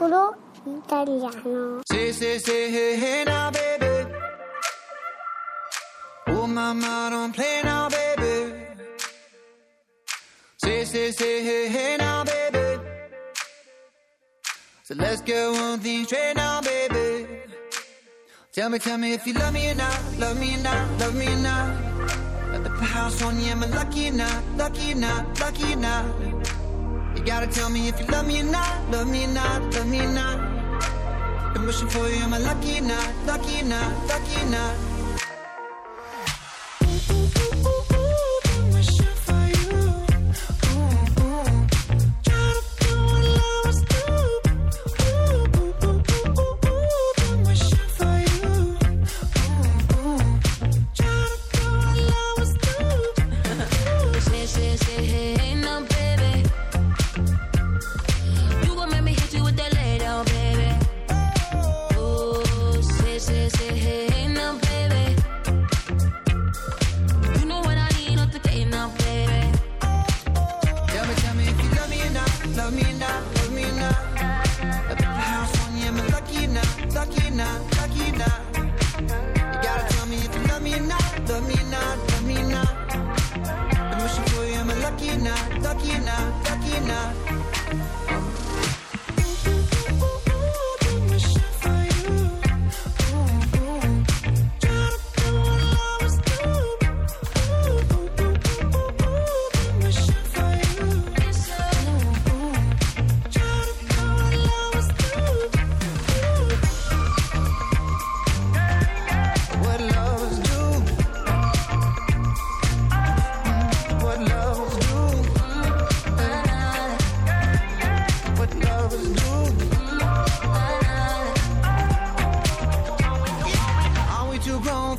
Oracolo italiano. Say, say, say, hey, hey now, baby. Oh, mama, don't play now, baby. Say, say, say, hey, hey now, baby. So let's get one thing straight now, baby. Tell me, tell me if you love me or not, love me or not, love me or not. At the house on you, am I lucky or not, lucky or not, lucky or not? You gotta tell me if you love me or not, love me or not, love me or not. Been wishing for you, am I lucky or not, lucky or not, lucky or not?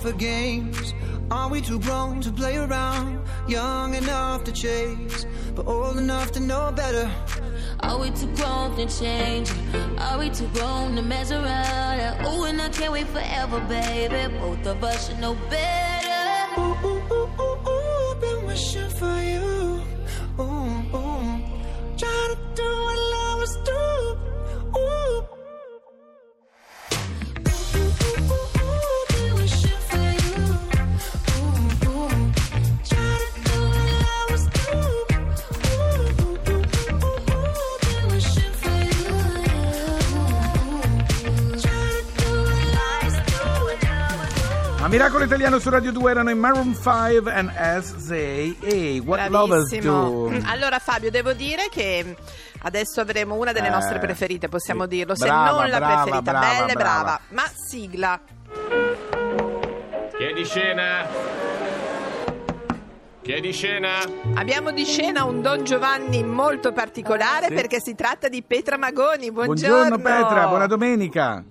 For games? Are we too grown to play around? Young enough to chase, but old enough to know better. Are we too grown to change? Are we too grown to mess around? Ooh, and I can't wait forever, baby. Both of us should know better. Miracolo Italiano su Radio 2 erano in Maroon 5 and as they hey, what lovers Bravissimo. do. Allora Fabio, devo dire che adesso avremo una delle Eh, nostre preferite, possiamo sì. dirlo, se Brava, non la brava, preferita, brava, bella e brava. brava. Ma sigla. Chi è di scena? Chi è di scena? Abbiamo di scena un Don Giovanni molto particolare Sì. perché si tratta di Petra Magoni. Buongiorno Buongiorno, Petra, buona domenica.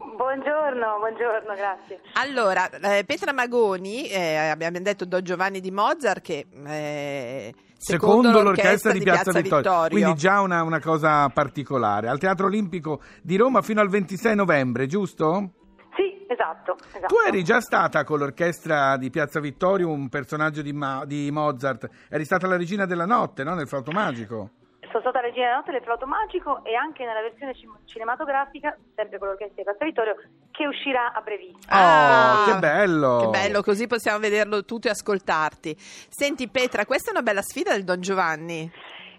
Buongiorno, buongiorno, grazie. Allora, eh, Petra Magoni, eh, abbiamo detto Don Giovanni di Mozart che eh, Secondo, l'orchestra di Piazza, Vittorio. Quindi già una, una cosa particolare. Al Teatro Olimpico di Roma fino al 26 novembre, giusto? Sì, esatto. esatto. Tu eri già stata con l'orchestra di Piazza Vittorio un personaggio di, Ma- di Mozart, eri stata la regina della notte, no? Nel flauto magico. Sono stata regina della notte del flauto magico e anche nella versione cin- cinematografica, sempre con l'orchestra di Vittorio, che uscirà a brevissimo. Ah, Oh, che bello! Che bello, così possiamo vederlo tutto e ascoltarti. Senti Petra, questa è una bella sfida del Don Giovanni.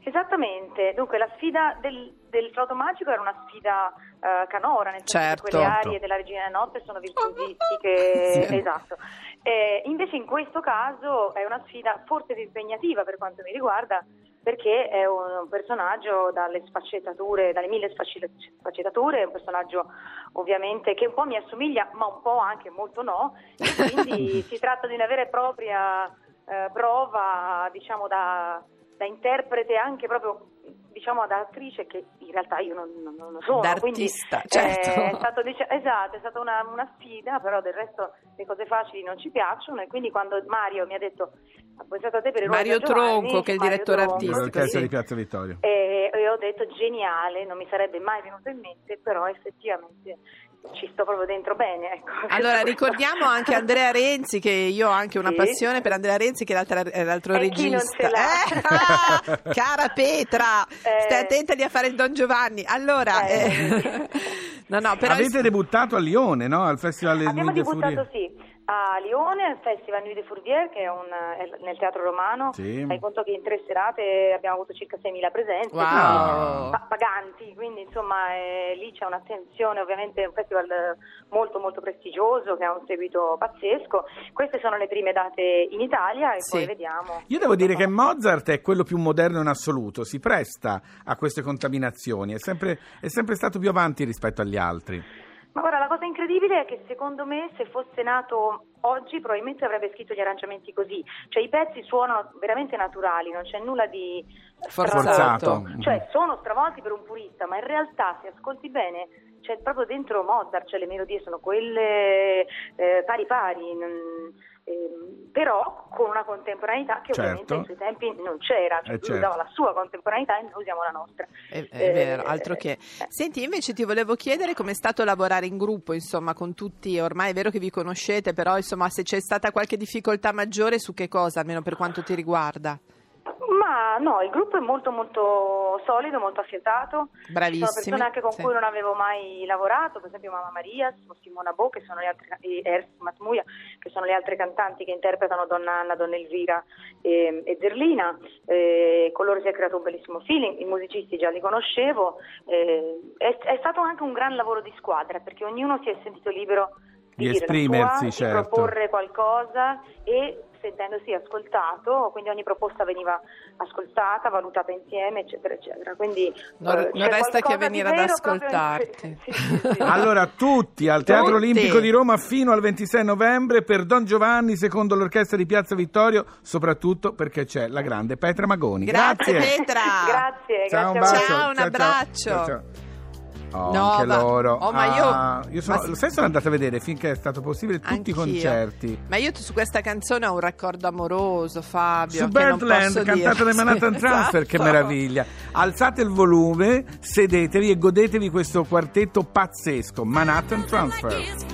Esattamente, dunque la sfida del, del flauto magico era una sfida eh, canora, nel senso Certo. che quelle arie della regina della notte sono virtuosistiche, Sì. esatto. Eh, invece in questo caso è una sfida forse più impegnativa per quanto mi riguarda, perché è un personaggio dalle sfaccettature, dalle mille sfacce- sfaccettature, è un personaggio ovviamente che un po' mi assomiglia, ma un po' anche molto no, e quindi si tratta di una vera e propria eh, prova, diciamo, da, da interprete anche proprio diciamo da attrice che in realtà io non, non- non lo sono D'artista, quindi, certo. eh, è stato, dice- esatto è stata una, una sfida però del resto le cose facili non ci piacciono e quindi quando Mario mi ha detto ha pensato a te per il Mario Giovanni", Tronco, che è il Mario direttore Tronco, artistico, L'orchestra sì. di Piazza Vittorio. e, e ho detto geniale, non mi sarebbe mai venuto in mente, però effettivamente ci sto proprio dentro bene. Ecco. Allora ricordiamo anche Andrea Renzi, che io ho anche una Sì. passione per Andrea Renzi, che è l'altro E chi non regista. ce l'ha? Eh, ah, cara Petra, Eh. stai attenta di a fare il Don Giovanni. Allora, Eh. eh, no, no, però Avete debuttato a Lione, no? Al Festival des Abbiamo debuttato Fourier. sì a Lione al Festival Nuit de Fourvière che è, un, è nel Teatro Romano. Sì. Fai conto che in tre serate abbiamo avuto circa 6.000 presenze. Wow. pa- paganti, quindi insomma eh, lì c'è un'attenzione, ovviamente è un festival molto molto prestigioso che ha un seguito pazzesco. Queste sono le prime date in Italia e Sì. poi vediamo. Io devo dire che Mozart è quello più moderno in assoluto, si presta a queste contaminazioni, è sempre, è sempre stato più avanti rispetto agli altri. Cosa incredibile è che secondo me se fosse nato oggi probabilmente avrebbe scritto gli arrangiamenti così, cioè i pezzi suonano veramente naturali, non c'è nulla di Forzato. Forzato. Cioè sono stravolti per un purista, ma in realtà se ascolti bene c'è proprio dentro Mozart, cioè le melodie sono quelle eh, pari pari, non- ehm, però con una contemporaneità che Certo. ovviamente ai suoi tempi non c'era, cioè Eh, lui certo. usava la sua contemporaneità e noi usiamo la nostra. È, è Eh, vero, altro che. eh. Senti, invece ti volevo chiedere com'è stato lavorare in gruppo, insomma, con tutti, ormai è vero che vi conoscete, però insomma, se c'è stata qualche difficoltà maggiore su che cosa, almeno per quanto ti riguarda. No, il gruppo è molto molto solido, molto affiatato. Bravissimi. Sono persone anche con sì. cui non avevo mai lavorato, per esempio Mamma Maria, Simona Bo, che sono le altre e Ers Matmuia, che sono le altre cantanti che interpretano Donna Anna, Donna Elvira e, e Zerlina. Eh, con loro si è creato un bellissimo feeling, i musicisti già li conoscevo. Eh, è, è stato anche un gran lavoro di squadra perché ognuno si è sentito libero Di di, esprimersi, sua, certo. di proporre qualcosa e sentendosi ascoltato, quindi ogni proposta veniva ascoltata, valutata insieme, eccetera, eccetera. Quindi Non- eh, non resta che venire ad vero proprio in- ascoltarti. Sì, sì, sì. Allora, tutti al Teatro Tutti. Olimpico di Roma fino al 26 novembre per Don Giovanni, secondo l'orchestra di Piazza Vittorio, soprattutto perché c'è la grande Petra Magoni. Grazie, Petra. Grazie, Ciao, un grazie a voi. bacio. Ciao, un abbraccio. Ciao, ciao. Oh, No, anche ma- loro. oh, ma io- Ah, io sono, ma- lo sai, sono andato a vedere finché è stato possibile tutti Anch'io. i concerti. Ma io su questa canzone ho un raccordo amoroso, Fabio. Su che Birdland, cantata dai Manhattan Sì, Transfer, che esatto. meraviglia. Alzate il volume, sedetevi e godetevi questo quartetto pazzesco, Manhattan Transfer.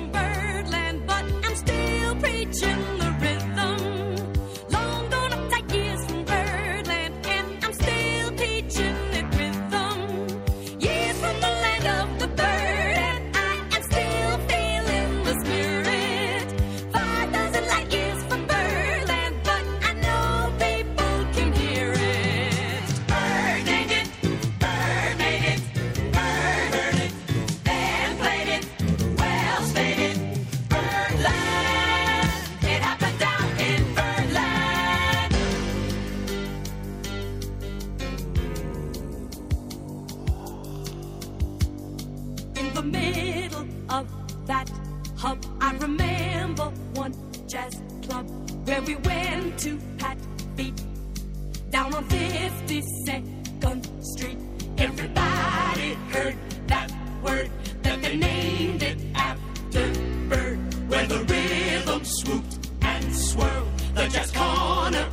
Of that hub, I remember one jazz club where we went to pat feet down on 52nd Street. Everybody heard that word that they named it after Bird, where the rhythm swooped and swirled, the jazz corner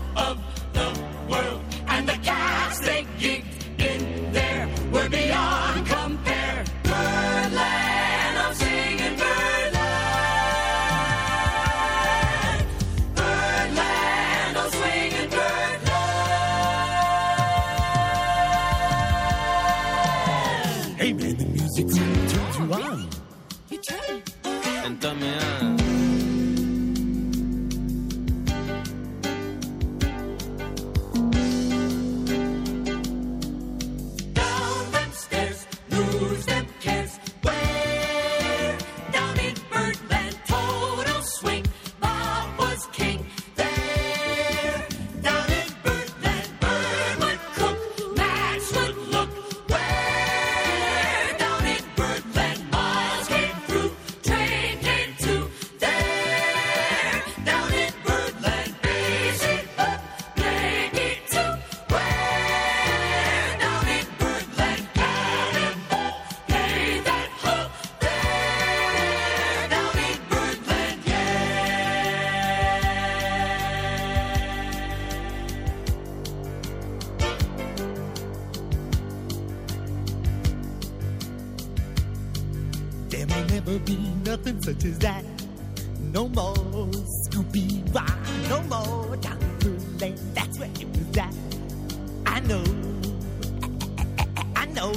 never been nothing such as that. No more Scooby Doo, no more. Lane. That's where it was at. I know, I know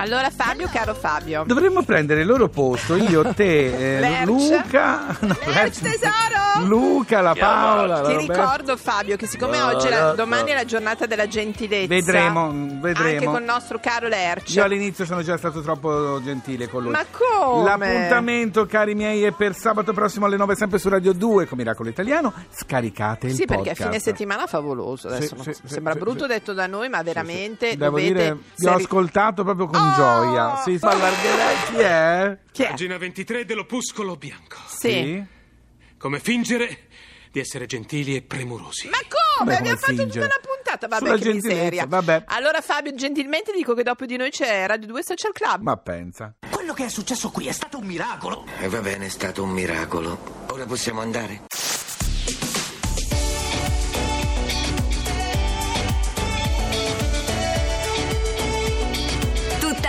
Allora Fabio, caro Fabio. Dovremmo prendere il loro posto, io, te, eh, Lerch. Luca, no, Lerch, Lerch- tesoro! Luca, la Paola, la Ti Roberta. ricordo Fabio che siccome oggi è la- domani è la giornata della gentilezza Vedremo, vedremo. Anche con il nostro caro Lerch Io all'inizio sono già stato troppo gentile con lui. Ma come? L'appuntamento, cari miei, è per sabato prossimo alle 9 sempre su Radio 2 con Miracolo Italiano. Scaricate il Sì, perché podcast. a fine settimana favoloso. Adesso Sì, non- sì, sì, sembra sì, brutto sì. detto da noi, ma veramente Devo dovete. dire, vi ho ascoltato proprio con Oh! Gioia. Sì, fa allargare. Chi è? Chi è? Pagina 23 dell'opuscolo bianco. Sì. Come fingere di essere gentili e premurosi. Ma come? Vabbè, Abbiamo fatto fingere? tutta una puntata. Vabbè, Sulla che gentilezza, miseria. vabbè. Allora, Fabio, gentilmente dico che dopo di noi c'è Radio 2 Social Club. Ma pensa. Quello che è successo qui è stato un miracolo. E va bene, è stato un miracolo. Ora possiamo andare?